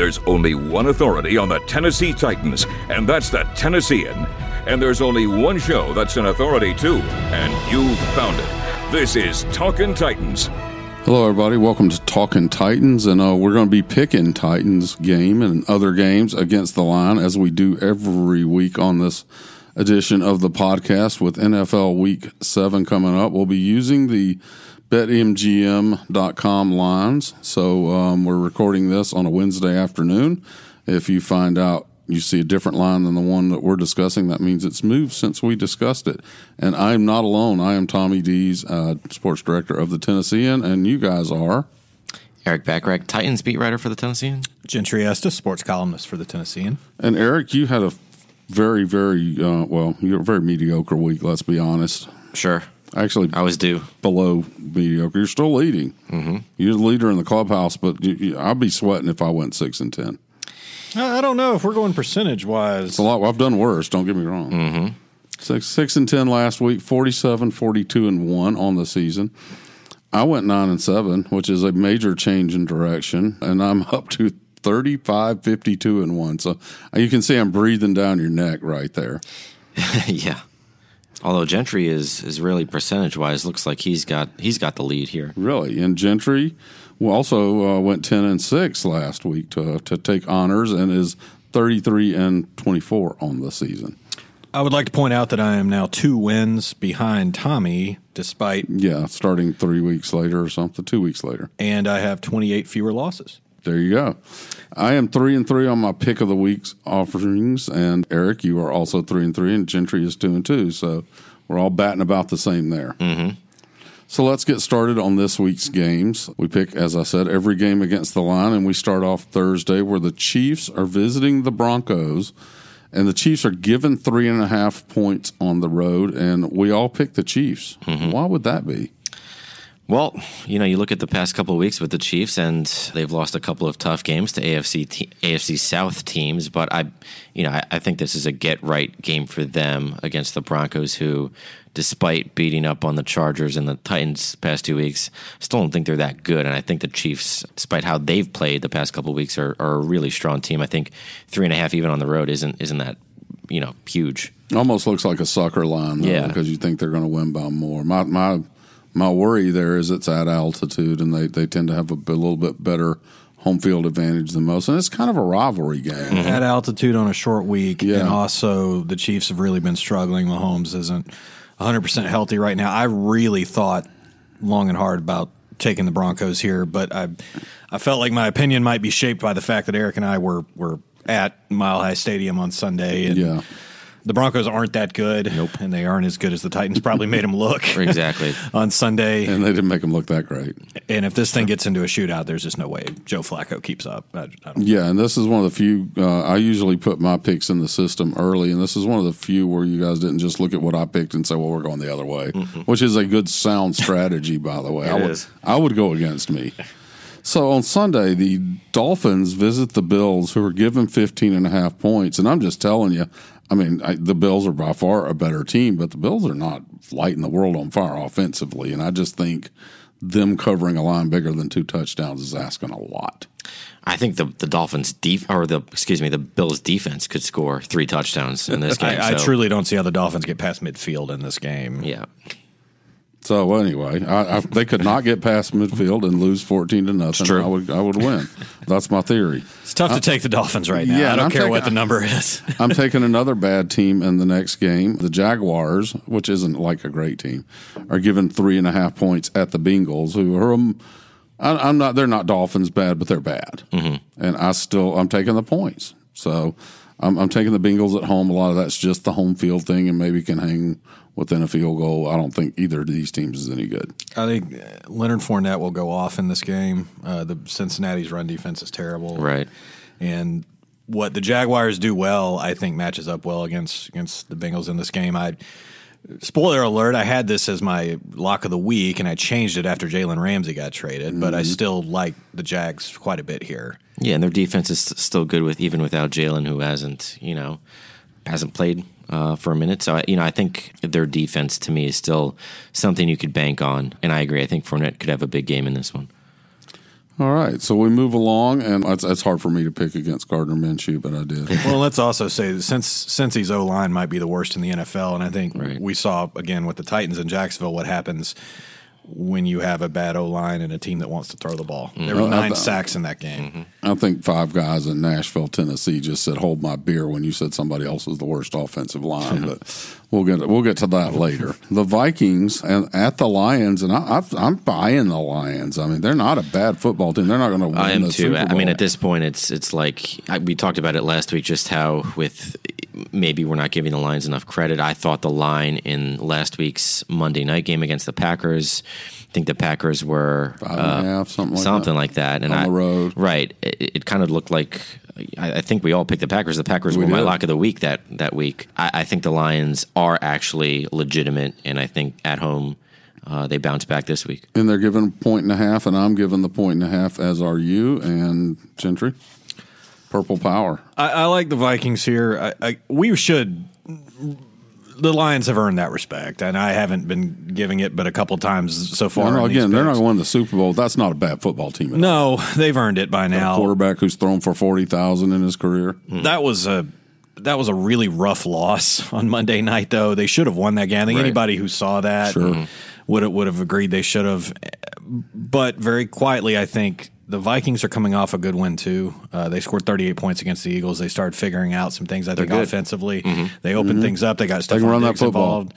There's only one authority on the Tennessee Titans, and that's the Tennessean. And there's only one show that's an authority too, and you found it. This is Talkin' Titans. Hello, everybody. Welcome to Talking Titans, and uh, we're going to be picking Titans game and other games against the line as we do every week on this edition of the podcast. With NFL Week Seven coming up, we'll be using the BetMGM.com lines. So um, we're recording this on a Wednesday afternoon. If you find out you see a different line than the one that we're discussing, that means it's moved since we discussed it. And I'm not alone. I am Tommy Deas, uh, sports director of the Tennessean, and you guys are. Erik Bacharach, Titans beat writer for the Tennessean. Gentry Estes, sports columnist for the Tennessean. And Eric, you had a very, very, uh, well, you're a very mediocre week, let's be honest. Sure. Actually, I was due. below mediocre. You're still leading. Mm-hmm. You're the leader in the clubhouse, but you, you, I'd be sweating if I went six and ten. I I don't know if we're going percentage wise. It's a lot. I've done worse. Don't get me wrong. Mm-hmm. Six six and ten last week. 47, 42 and one on the season. I went nine and seven, which is a major change in direction, and I'm up to 35, 52 and one. So you can see I'm breathing down your neck right there. yeah. Although Gentry is is really percentage wise, looks like he's got he's got the lead here. Really, and Gentry also uh, went ten and six last week to to take honors and is 33 and 24 on the season. I would like to point out that I am now two wins behind Tommy, despite, Yeah, starting three weeks later or something, two weeks later. and I have 28 fewer losses. There you go. I am three and three on my pick of the week's offerings, and Eric, you are also three and three, and Gentry is two and two. So we're all batting about the same there. Mm-hmm. So let's get started on this week's games. We pick, as I said, every game against the line, and we start off Thursday where the Chiefs are visiting the Broncos, and the Chiefs are given three and a half points on the road, and we all pick the Chiefs. Why would that be? Well, you know, you look at the past couple of weeks with the Chiefs, and they've lost a couple of tough games to AFC te- AFC South teams. But I, you know, I, I think this is a get right game for them against the Broncos, who, despite beating up on the Chargers and the Titans past two weeks, still don't think they're that good. And I think the Chiefs, despite how they've played the past couple of weeks, are, are a really strong team. I think three and a half even on the road isn't isn't that you know huge. Almost looks like a sucker line, though, Yeah. because you think they're going to win by more. My my my worry there is it's at altitude, and they, they tend to have a, bit- little bit better home field advantage than most, and it's kind of a rivalry game. Mm-hmm. At altitude on a short week, Yeah. and also the Chiefs have really been struggling. Mahomes isn't 100% healthy right now. I really thought long and hard about taking the Broncos here, but I I felt like my opinion might be shaped by the fact that Eric and I were were at Mile High Stadium on Sunday and Yeah. The Broncos aren't that good. Nope. And they aren't as good as the Titans probably made them look. Exactly. on Sunday. And they didn't make them look that great. And if this thing gets into a shootout, there's just no way Joe Flacco keeps up. I, I don't, Yeah, and this is one of the few. Uh, I usually put my picks in the system early, and this is one of the few where you guys didn't just look at what I picked and say, "Well, we're going the other way," which is a good sound strategy, by the way. I would, is. I would go against me. So on Sunday, the Dolphins visit the Bills, who are given 15 and a half points. And I'm just telling you, I mean, I, the Bills are by far a better team, but the Bills are not lighting the world on fire offensively. And I just think them covering a line bigger than two touchdowns is asking a lot. I think the the Dolphins def- or the excuse me the Bills defense could score three touchdowns in this game. I, I truly don't see how the Dolphins get past midfield in this game. yeah. So anyway, I, I, they could not get past midfield and lose fourteen to nothing. true. I would, I would win. That's my theory. It's tough to take the Dolphins right now. yeah, I don't I'm care taking- what the number is. I'm taking another bad team in the next game. The Jaguars, which isn't like a great team, are given three and a half points at the Bengals, who are. Um, I, I'm not. They're not Dolphins bad, but they're bad, mm-hmm. and I still I'm taking the points. So I'm, I'm taking the Bengals at home. A lot of that's just the home field thing, and maybe can hang within a field goal. I don't think either of these teams is any good. I think uh, Leonard Fournette will go off in this game. Uh, the Cincinnati's run defense is terrible. Right. And what the Jaguars do well, I think, matches up well against against the Bengals in this game. I spoiler alert, I had this as my lock of the week, and I changed it after Jalen Ramsey got traded. But I still like the Jags quite a bit here. Yeah, and their defense is still good with even without Jalen, who hasn't you know hasn't played uh, for a minute. So I- you know, I think their defense to me is still something you could bank on. And I agree. I think Fournette could have a big game in this one. All right, so we move along, and it's, it's hard for me to pick against Gardner Minshew, but I did. Well, let's also say that since his O line might be the worst in the NFL, and I think Right. we saw again with the Titans in Jacksonville what happens when you have a bad O line and a team that wants to throw the ball. Mm-hmm. There were nine sacks in that game. Mm-hmm. I think five guys in Nashville, Tennessee, just said "hold my beer" when you said somebody else was the worst offensive line. but we'll get we'll get to that later. The Vikings and at the Lions, and I, I'm buying the Lions. I mean, they're not a bad football team. They're not going to win I am the too. I mean, at this point, it's it's like I, we talked about it last week. Just how with maybe we're not giving the Lions enough credit. I thought the line in last week's Monday night game against the Packers. I think the Packers were Five and a uh, half, something like something that. like that. And On I, the road. right? It, it kind of looked like I, I think we all picked the Packers. The Packers We were my did. lock of the week that that week. I, I think the Lions are actually legitimate, and I think at home uh, they bounce back this week. and they're given a point and a half, and I'm given the point and a half, as are you and Gentry. Purple Power. I, I like the Vikings here. I, I, we should. The Lions have earned that respect, and I haven't been giving it, but a couple times so far. Know, again, they're not going to win the Super Bowl. That's not a bad football team. at all. No, they've earned it by A now. quarterback who's thrown for forty thousand in his career. Hmm. That was a that was a really rough loss on Monday night, though. They should have won that game. I think Right. anybody who saw that Sure. would would have agreed they should have. But very quietly, I think the Vikings are coming off a good win too. Uh, they scored 38 points against the Eagles. They started figuring out some things. I think good. offensively, they opened things up. They got stuff can run that football. involved.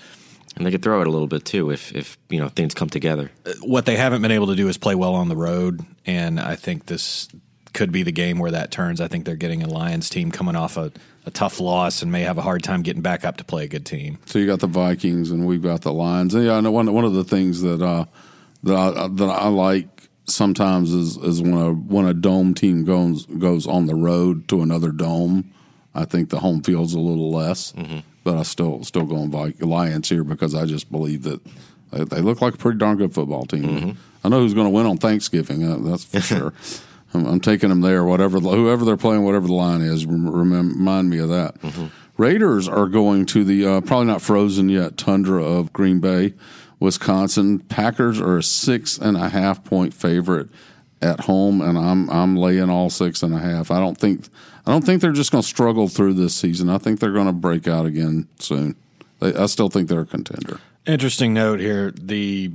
And they could throw it a little bit too if if you know things come together. what they haven't been able to do is play well on the road, and I think this could be the game where that turns. I think they're getting a Lions team coming off a, a tough loss and may have a hard time getting back up to play a good team. So you got the Vikings and we've got the Lions. And yeah, I know one one of the things that uh, that I, that I like sometimes is is when a when a dome team goes goes on the road to another dome. I think the home field's a little less, but I still still going Vi- Lions here because I just believe that they, they look like a pretty darn good football team. I know who's going to win on Thanksgiving. Uh, that's for sure. I'm, I'm taking them there. Whatever whoever they're playing, whatever the line is, rem- remind me of that. Raiders are going to the uh, probably not frozen yet tundra of Green Bay, Wisconsin. Packers are a six and a half point favorite at home, and I'm I'm laying all six and a half. I don't think I don't think they're just going to struggle through this season. I think they're going to break out again soon. They, I still think they're a contender. Interesting note here: the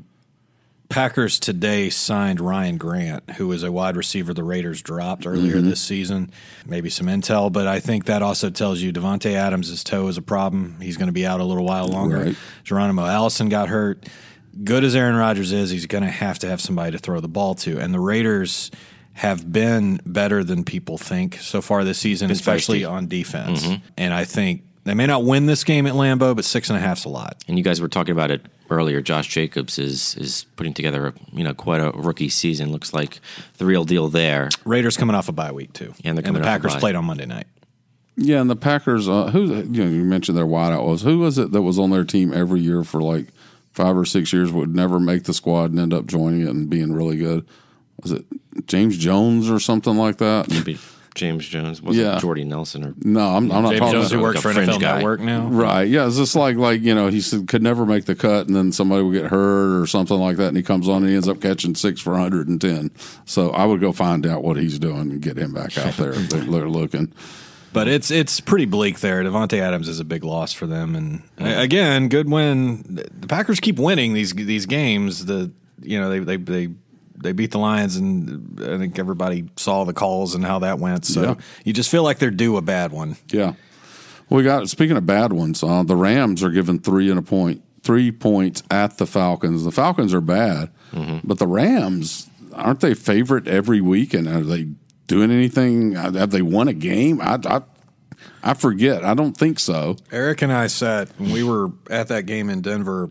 Packers today signed Ryan Grant, who is a wide receiver the Raiders dropped earlier Mm-hmm. this season. Maybe some intel, but I think that also tells you Davante Adams' toe is a problem. He's going to be out a little while longer. Right. Geronimo Allison got hurt. Good as Aaron Rodgers is, he's going to have to have somebody to throw the ball to, and the Raiders have been better than people think so far this season, especially on defense. Mm-hmm. And I think they may not win this game at Lambeau, but six and a half's a lot. And you guys were talking about it earlier. Josh Jacobs is is putting together a, you know quite a rookie season. Looks like the real deal there. Raiders coming off a bye week too, And they're the coming off a Packers played on Monday night. Yeah, and the Packers. Uh, who you know you mentioned their wideout was who was it that was on their team every year for like five or six years would never make the squad and end up joining it and being really good. Was it James Jones or something like that? Maybe James Jones was Yeah. it Jordy Nelson or No, I'm, I'm not James talking Jones, who about. work- works a for fringe NFL guy. Network now. Right. Yeah. It's just like like you know he said could never make the cut, and then somebody would get hurt or something like that, and he comes on and he ends up catching six for 110. So I would go find out what he's doing and get him back out there if they're they're looking. But it's it's pretty bleak there. Davante Adams is a big loss for them, and a- again, good win. The Packers keep winning these these games. The you know they they they. They beat the Lions, and I think everybody saw the calls and how that went. So Yeah. you just feel like they're due a bad one. Yeah. We got speaking of bad ones, uh, the Rams are given three and a point, three points at the Falcons. The Falcons are bad, but the Rams aren't they favorite every week? And are they doing anything? Have they won a game? I, I, I forget. I don't think so. Eric and I sat when we were at that game in Denver.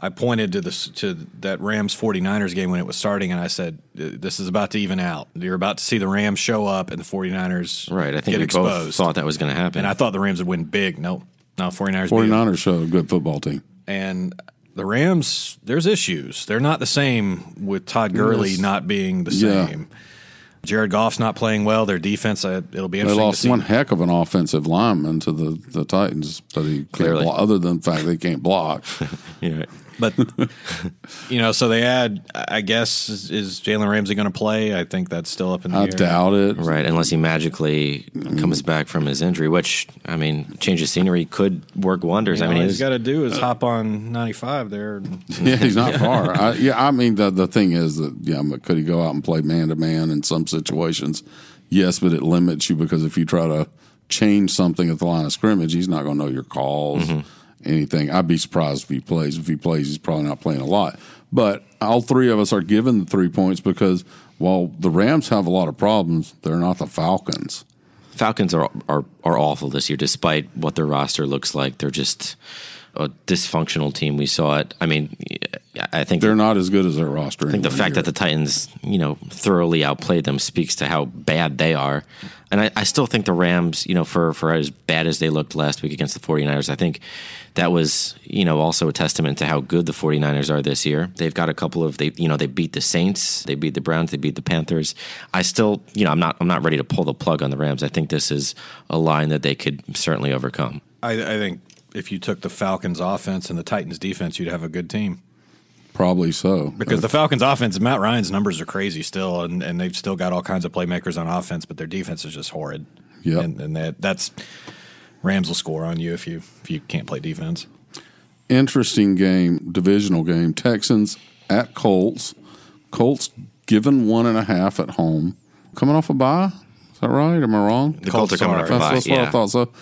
I pointed to this to that Rams 49ers game when it was starting, and I said, "This is about to even out. You're about to see the Rams show up, and the 49ers right. I think get we exposed." both thought that was going to happen. and I thought the Rams would win big. No, no, 49ers. 49ers show a good football team. and the Rams, there's issues. They're not the same with Todd Gurley Yes. not being the Yeah. same. Jared Goff's not playing well. Their defense, uh, it'll be They interesting to lost see. one heck of an offensive lineman to the, the Titans, but he can't Clearly. block, other than the fact they can't block. yeah. But you know, so they add. I guess is, is Jalen Ramsey going to play? I think that's still up in the I air. doubt it. Right, unless he magically comes back from his injury, which I mean, change of scenery could work wonders. You know, I mean, all he's he's got to do is uh, hop on ninety five there. and- Yeah, he's not far. I, yeah, I mean the the thing is that yeah, but could he go out and play man to man in some situations? Yes, but it limits you because if you try to change something at the line of scrimmage, he's not going to know your calls, mm-hmm. Anything. I'd be surprised if he plays. If he plays, he's probably not playing a lot. But all three of us are given the three points because while the Rams have a lot of problems, they're not the Falcons. Falcons are, are are awful this year, despite what their roster looks like. They're just a dysfunctional team. We saw it. I mean, I think They're not as good as their roster. I think the fact that the Titans, you know, thoroughly outplayed them speaks to how bad they are. And I, I still think the Rams, you know, for, for as bad as they looked last week against the 49ers, I think that was, you know, also a testament to how good the 49ers are this year. They've got a couple of they you know, they beat the Saints, they beat the Browns, they beat the Panthers. I still, you know, I'm not I'm not ready to pull the plug on the Rams. I think this is a line that they could certainly overcome. I, I think if you took the Falcons offense and the Titans defense, you'd have a good team. Probably so Because the Falcons offense, Matt Ryan's numbers are crazy still, and, and they've still got all kinds of playmakers on offense, but their defense is just horrid. Yep. and, and that that's Rams will score on you if you if you can't play defense. interesting game, divisional game. Texans at Colts. Colts given one and a half at home. Coming off a bye. Is that right? Am I wrong? The Colts are coming off a That's, bye, that's what I thought. So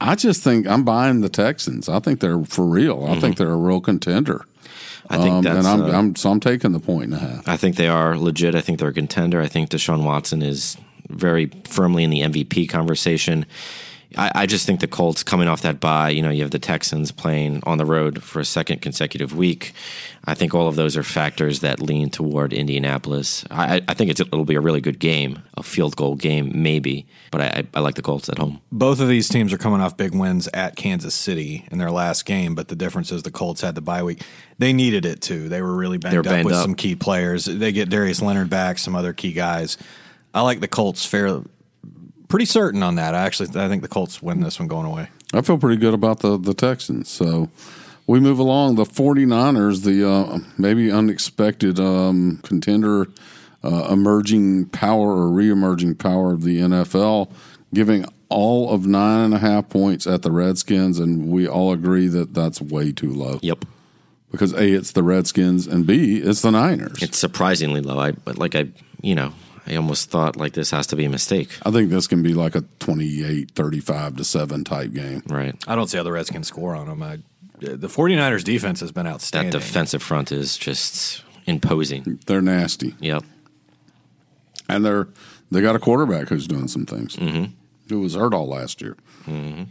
I just think I'm buying the Texans. I think they're for real. I think mm-hmm. they're a real contender. I think Um, that's and I'm, uh, I'm so I'm taking the point and a half. I think they are legit. I think they're a contender. I think Deshaun Watson is very firmly in the MVP conversation. I, I just think the Colts coming off that bye, you know, you have the Texans playing on the road for a second consecutive week. I think all of those are factors that lean toward Indianapolis. I, I think it's, it'll be a really good game, a field goal game, maybe, but I, I like the Colts at home. Both of these teams are coming off big wins at Kansas City in their last game, but the difference is the Colts had the bye week. They needed it too. They were really banged, They're up with up. some key players. They get Darius Leonard back, some other key guys. I like the Colts fair pretty certain on that. I actually I think the Colts win this one going away. I feel pretty good about the, the Texans. So we move along. The 49ers, the uh, maybe unexpected um, contender, uh, emerging power or re-emerging power of the NFL, giving all of nine and a half points at the Redskins, and we all agree that that's way too low. Yep. Because A, it's the Redskins, and B, it's the Niners. It's surprisingly low. I, but like I, you know, I almost thought like this has to be a mistake. I think this can be like a 28, 35 to 7 type game. Right. I don't see how the Redskins can score on them. I, the 49ers defense has been outstanding. That defensive front is just imposing. They're nasty. Yep. and they're they got a quarterback who's doing some things. Mm-hmm. Who was hurt all last year. Mm-hmm.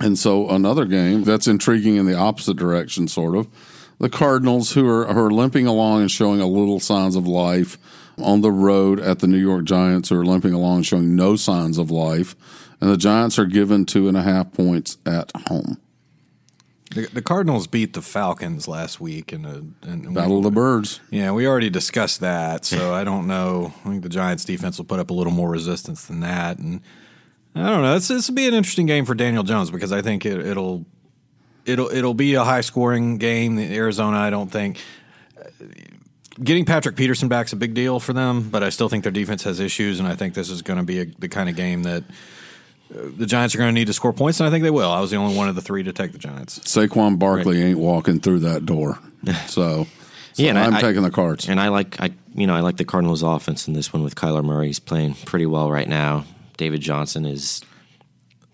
And so another game that's intriguing in the opposite direction, sort of. The Cardinals, who are, who are limping along and showing a little signs of life on the road at the New York Giants, who are limping along showing no signs of life. And the Giants are given two and a half points at home. the, the Cardinals beat the Falcons last week in a in, Battle of the Birds. Yeah, we already discussed that, so I don't know. I think the Giants defense will put up a little more resistance than that, and I don't know. This this will be an interesting game for Daniel Jones because I think it, it'll it'll it'll be a high scoring game. Arizona, I don't think. Getting Patrick Peterson back is a big deal for them, but I still think their defense has issues, and I think this is going to be a, the kind of game that uh, the Giants are going to need to score points, and I think they will. I was the only one of the three to take the Giants. Saquon Barkley ain't walking through that door. So, so Yeah, and I- I'm I- taking the Cards. And I like I you know I like the Cardinals offense in this one with Kyler Murray. He's playing pretty well right now. David Johnson is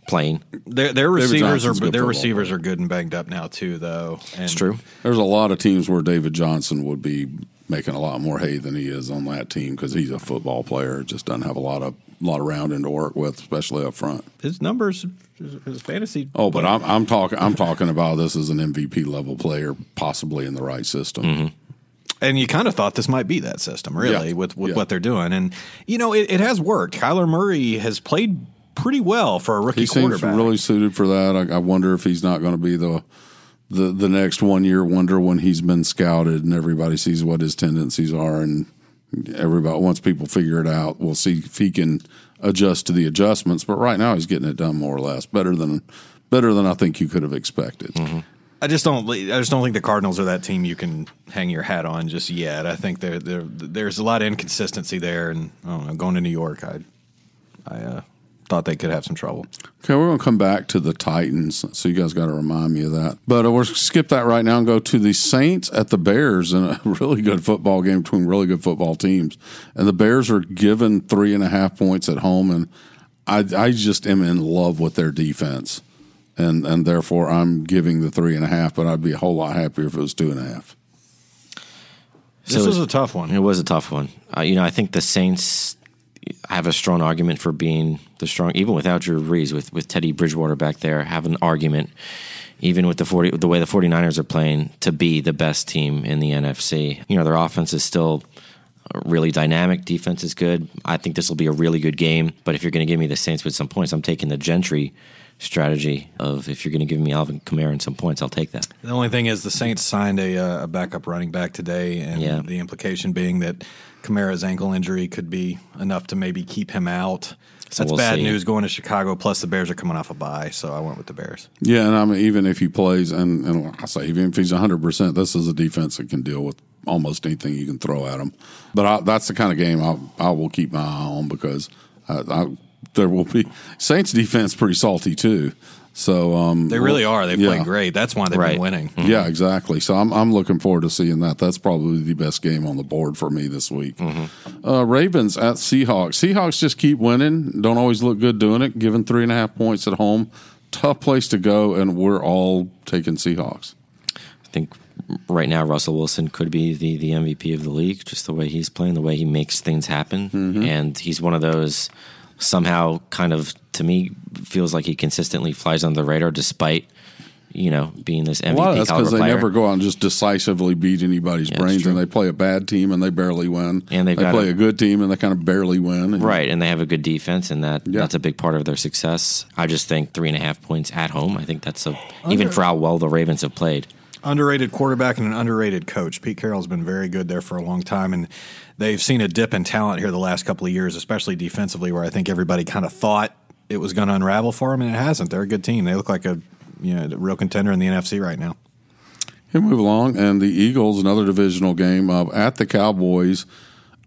playing. Their, their receivers are good their receivers player. are good and banged up now too, though. And It's true. There's a lot of teams where David Johnson would be making a lot more hay than he is on that team because he's a football player. Just doesn't have a lot of lot of rounding to work with, especially up front. His numbers, his, his fantasy. Oh, but I'm I'm talking I'm talking about this as an MVP level player, possibly in the right system. Mm-hmm. and you kind of thought this might be that system, really, Yeah. with, with Yeah. what they're doing. And you know, it, it has worked. Kyler Murray has played pretty well for a rookie He seems really suited for that. I, I wonder if he's not going to be the the the next one year wonder when he's been scouted and everybody sees what his tendencies are and everybody once people figure it out, we'll see if he can adjust to the adjustments. But right now he's getting it done more or less better than better than I think you could have expected. I, I just don't. I just don't think the Cardinals are that team you can hang your hat on just yet. I think there there's a lot of inconsistency there, and I don't know. Going to New York, I I uh, thought they could have some trouble. Okay, we're going to come back to the Titans, so you guys got to remind me of that. But uh, we'll skip that right now and go to the Saints at the Bears in a really good football game between really good football teams. And the Bears are given three and a half points at home, and I, I just am in love with their defense and and therefore I'm giving the three and a half. But I'd be a whole lot happier if it was two and a half. So this was a tough one. It was a tough one. Uh, you know, I think the Saints have a strong argument for being the strong, even without Drew Brees, with with Teddy Bridgewater back there, have an argument, even with the forty the way the 49ers are playing, to be the best team in the NFC. You know, their offense is still uh, really dynamic. Defense is good. I think this will be a really good game. But if you're going to give me the Saints with some points, I'm taking the Gentry strategy of if you're going to give me Alvin Kamara and some points, I'll take that. The only thing is the Saints signed a, uh, a backup running back today, and yeah. the implication being that Kamara's ankle injury could be enough to maybe keep him out. So That's we'll bad see. news going to Chicago. Plus, the Bears are coming off a bye, so I went with the Bears. Yeah, and I mean, even if he plays, and, and I say even if he's 100, percent this is a defense that can deal with almost anything you can throw at him. But I, that's the kind of game I, I will keep my eye on because I, I there will be Saints defense pretty salty too. So um, they really are. They yeah. play great. That's why they've right. been winning. Mm-hmm. Yeah, exactly. So I'm I'm looking forward to seeing that. That's probably the best game on the board for me this week. Mm-hmm. Uh, Ravens at Seahawks. Seahawks just keep winning. Don't always look good doing it. Given three and a half points at home, tough place to go, and we're all taking Seahawks. I think right now Russell Wilson could be the the MVP of the league. Just the way he's playing, the way he makes things happen, mm-hmm. and he's one of those somehow kind of to me feels like he consistently flies under the radar despite you know being this MVP. A lot of that's because they never go out and just decisively beat anybody's yeah, brains, and they play a bad team and they barely win, and they play a, a, good team and they kind of barely win, and right? And they have a good defense, and that yeah. that's a big part of their success. I just think three and a half points at home. I think that's a Under, even for how well the Ravens have played. Underrated quarterback and an underrated coach. Pete Carroll's been very good there for a long time, and they've seen a dip in talent here the last couple of years, especially defensively, where I think everybody kind of thought it was going to unravel for them, and it hasn't. They're a good team. They look like a you know a real contender in the NFC right now. Here move along, and the Eagles, another divisional game uh, at the Cowboys.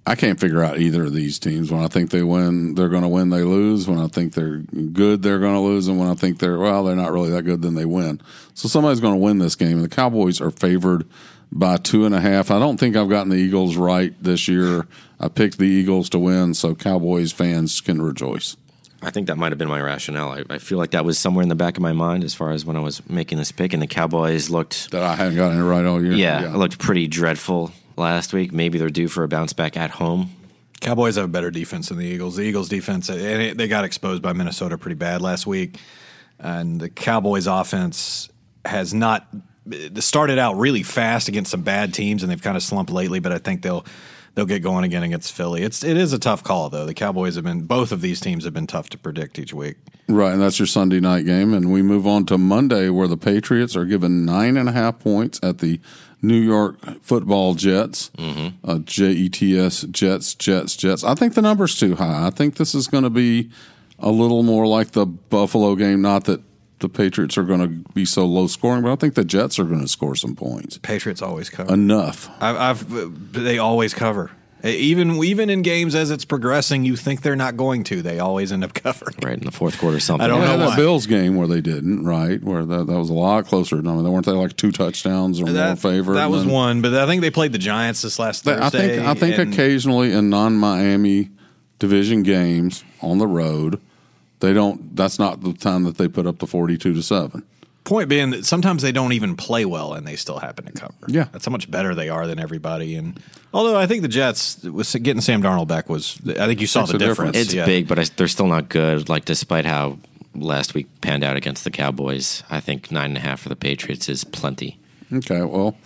I can't figure out either of these teams. When I think they win, they're going to win. They lose. When I think they're good, they're going to lose. And when I think they're well, they're not really that good, then they win. So somebody's going to win this game. And the Cowboys are favored by two and a half. I don't think I've gotten the Eagles right this year. I picked the Eagles to win, so Cowboys fans can rejoice. I think that might have been my rationale. I, I, feel like that was somewhere in the back of my mind as far as when I was making this pick, and the Cowboys looked that I hadn't gotten it right all year. Yeah, yeah. it looked pretty dreadful last week. Maybe they're due for a bounce back at home. Cowboys have a better defense than the Eagles. The Eagles' defense, eh, and they got exposed by Minnesota pretty bad last week. And the Cowboys' offense has not eh, started out really fast against some bad teams, and they've kind of slumped lately. But I think they'll they'll get going again against Philly. It's it is a tough call though. The Cowboys have been both of these teams have been tough to predict each week. Right, and that's your Sunday night game, and we move on to Monday where the Patriots are given nine and a half points at the New York Football Jets, mm-hmm. uh, J E T S Jets Jets Jets. I think the number's too high. I think this is going to be a little more like the Buffalo game. Not that the Patriots are going to be so low scoring, but I think the Jets are going to score some points. Patriots always cover enough. I've, I've they always cover. Even even in games as it's progressing, you think they're not going to. They always end up covering. Right in the fourth quarter, or something. I don't yeah, know that Bills game where they didn't. Right, where that, that was a lot closer. I mean, they weren't they like two touchdowns or that, more favor. That was then, one, but I think they played the Giants this last Thursday. I think I think occasionally in non-Miami division games on the road, they don't. That's not the time that they put up the forty-two to seven. Point being that sometimes they don't even play well and they still happen to cover. Yeah, that's how much better they are than everybody. And although I think the Jets was getting Sam Darnold back was, I think you saw the difference. difference. It's yeah. big, but I, they're still not good. Like despite how last week panned out against the Cowboys, I think nine and a half for the Patriots is plenty. Okay, well,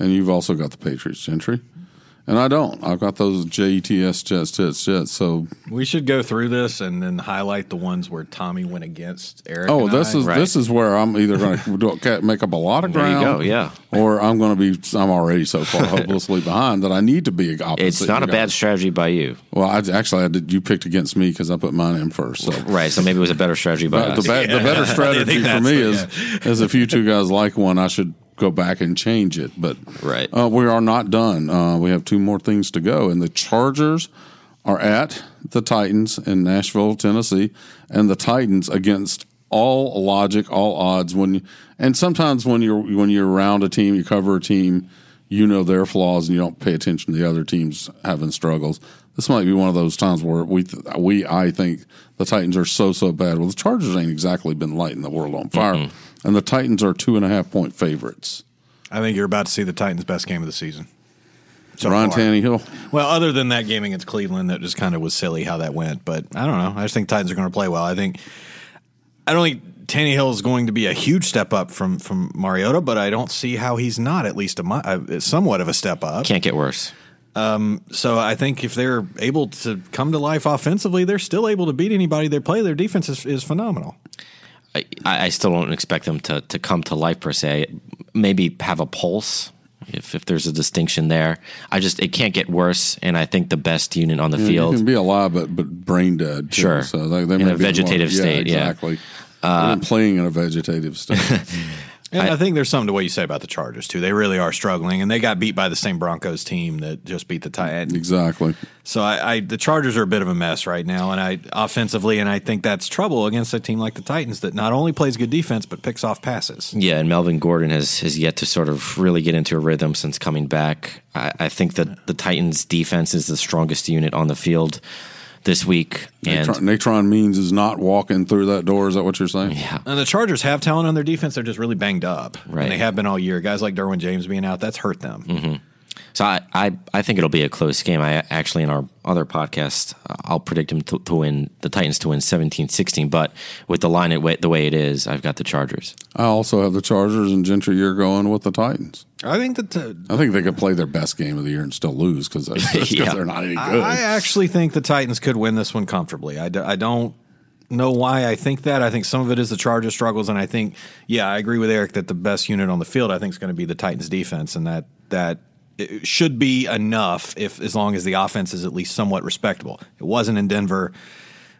and you've also got the Patriots, Gentry. And I don't. I've got those JETS Jets Jets Jets. So We should go through this and then highlight the ones where Tommy went against Eric. oh, and this I. is Right. this is where I'm either going to make up a lot of ground. There you ground. go, yeah. Or I'm going to be. I'm already so far hopelessly behind that I need to be a opposite. It's not you a bad strategy by you, Well, I actually I did. You picked against me because I put mine in first. So right? So maybe it was a better strategy by Uh, the, us. ba- the better strategy for me the- is is if you two guys like one, I should go back and change it. But Right. uh, we are not done. Uh, we have two more things to go, and the Chargers are at the Titans in Nashville, Tennessee, and the Titans against all logic, all odds. When you, and sometimes when you're when you're around a team, you cover a team, you know their flaws, and you don't pay attention to the other teams having struggles. This might be one of those times where we we I think the Titans are so so bad. Well, the Chargers ain't exactly been lighting the world on fire, and the Titans are two and a half point favorites. I think you're about to see the Titans' best game of the season. So Ryan far. Tannehill. Well, other than that game against Cleveland, that just kind of was silly how that went. But I don't know. I just think Titans are going to play well. I think I don't think Tannehill is going to be a huge step up from from Mariota, but I don't see how he's not at least a mi- uh, somewhat of a step up. Can't get worse. So I think if they're able to come to life offensively, they're still able to beat anybody they play. Their defense is, is phenomenal. I, I still don't expect them to, to come to life per se. Maybe have a pulse if, if there's a distinction there. I just it can't get worse, and I think the best unit on the You field. can be alive, but but brain dead. too. Sure. So they, they In a vegetative one- state, yeah. Uh, exactly. They're playing in a vegetative state. And I, think there's something to what you say about the Chargers too. They really are struggling, and they got beat by the same Broncos team that just beat the Titans. exactly. So I, I the Chargers are a bit of a mess right now, and I offensively, and I think that's trouble against a team like the Titans that not only plays good defense but picks off passes. Yeah, and Melvin Gordon has, has yet to sort of really get into a rhythm since coming back. I, I think that the Titans' defense is the strongest unit on the field this week, and Natrone, Natrone Means is not walking through that door. Is that what you're saying? yeah, And the Chargers have talent on their defense; they're just really banged up, Right. and they have been all year. Guys like Derwin James being out, that's hurt them. Mm-hmm. So I, I, I think it'll be a close game. I actually in our other podcast, uh, I'll predict them to, to win the Titans to win 17-16, but with the line it way, the way it is, I've got the Chargers. I also have the Chargers and Gentry. You're going with the Titans. I think that uh, I think they could play their best game of the year and still lose because Yeah. they're not any good. I actually think the Titans could win this one comfortably. I, d- I don't know why I think that. I think some of it is the Chargers struggles, and I think, yeah, I agree with Eric that the best unit on the field I think is going to be the Titans defense, and that that it should be enough if as long as the offense is at least somewhat respectable. It wasn't in Denver.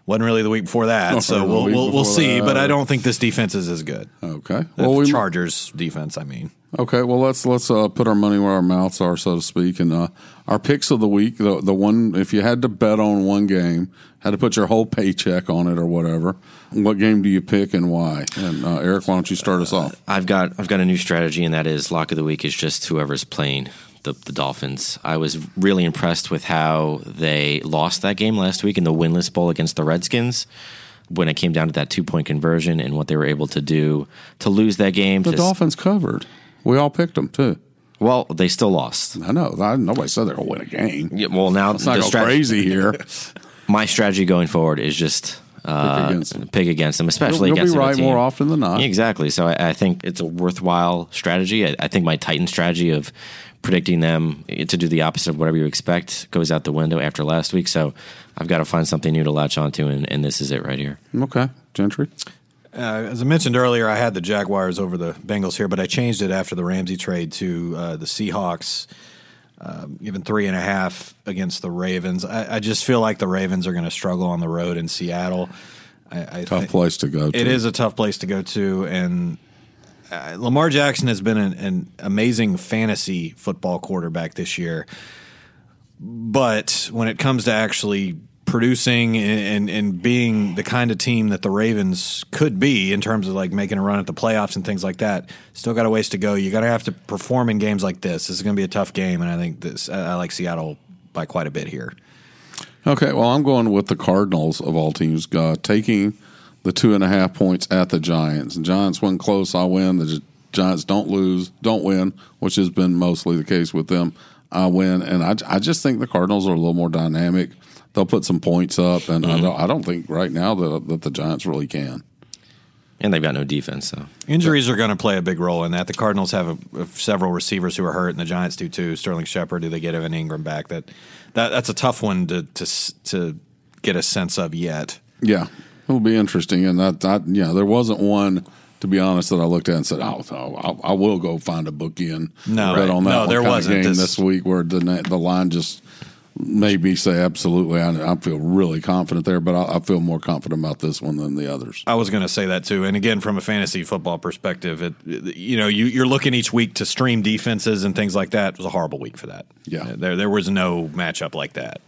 Wasn't really the week before that, so we'll we'll, we'll see. that. But I don't think this defense is as good. okay. The Well, we Chargers defense, I mean. Okay, well let's let's uh, put our money where our mouths are, so to speak, and uh, our picks of the week. The the one if you had to bet on one game, had to put your whole paycheck on it or whatever. What game do you pick and why? And uh, Eric, why don't you start us off? I've got I've got a new strategy, and that is lock of the week is just whoever's playing the, the Dolphins. I was really impressed with how they lost that game last week in the winless bowl against the Redskins. When it came down to that two point conversion and what they were able to do to lose that game, The Dolphins covered. We all picked them too. well, they still lost. I know. I, nobody said they're going to win a game. Yeah, well, now Let's not strat- crazy here. my strategy going forward is just uh, against pick against them, especially You'll, you'll against be right more often than not. Exactly. So I, I think it's a worthwhile strategy. I, I think my Titan strategy of predicting them to do the opposite of whatever you expect goes out the window after last week. So I've got to find something new to latch onto, and, and this is it right here. Okay, Gentry. Uh, as I mentioned earlier, I had the Jaguars over the Bengals here, but I changed it after the Ramsey trade to uh, the Seahawks, um, given three and a half against the Ravens. I, I just feel like the Ravens are going to struggle on the road in Seattle. I, I, Tough place to go. to. It is a tough place to go to, and uh, Lamar Jackson has been an, an amazing fantasy football quarterback this year. But when it comes to actually producing and, and, and being the kind of team that the Ravens could be in terms of like making a run at the playoffs and things like that, still got a ways to go. You're gonna have to perform in games like this. This is going to be a tough game, and I think this I I like Seattle by quite a bit here. Okay, well, I'm going with the Cardinals of all teams, uh, taking the two and a half points at the Giants. The Giants win close, I win. The Giants don't lose, don't win, which has been mostly the case with them. I win, and I, I just think the Cardinals are a little more dynamic. They'll put some points up, and I, mm-hmm. don't, I don't think right now that, that the Giants really can. and they've got no defense. So Injuries are going to play a big role in that. The Cardinals have a, a, several receivers who are hurt, and the Giants do too. Sterling Shepard, do they get Evan Engram back? That, that that's a tough one to to to get a sense of yet. Yeah, it'll be interesting. And that, that yeah, there wasn't one to be honest that I looked at and said, "Oh, oh I, I will go find a bookie and no, bet on that." No, there wasn't game this, this week where the the line just maybe say absolutely. I, I, feel really confident there, but I, I, feel more confident about this one than the others. I was going to say that too. And again, from a fantasy football perspective, it, you know you, are looking each week to stream defenses and things like that. It was a horrible week for that. Yeah, there there was no matchup like that.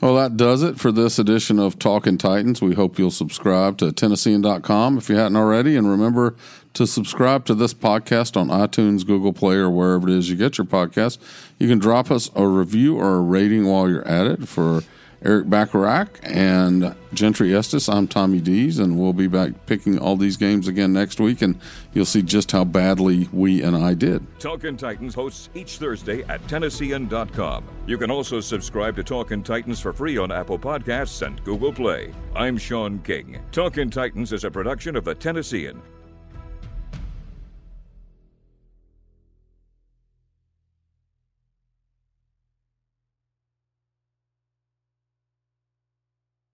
Well, that does it for this edition of Talking Titans. We hope you'll subscribe to Tennessean.com if you hadn't already. And remember to subscribe to this podcast on iTunes, Google Play, or wherever it is you get your podcast. You can drop us a review or a rating while you're at it for Erik Bacharach and Gentry Estes. I'm Tommy Deas, and we'll be back picking all these games again next week, and you'll see just how badly we and I did. Talkin' Titans hosts each Thursday at Tennessean.com. You can also subscribe to Talkin' Titans for free on Apple Podcasts and Google Play. I'm Sean King. Talkin' Titans is a production of the Tennessean.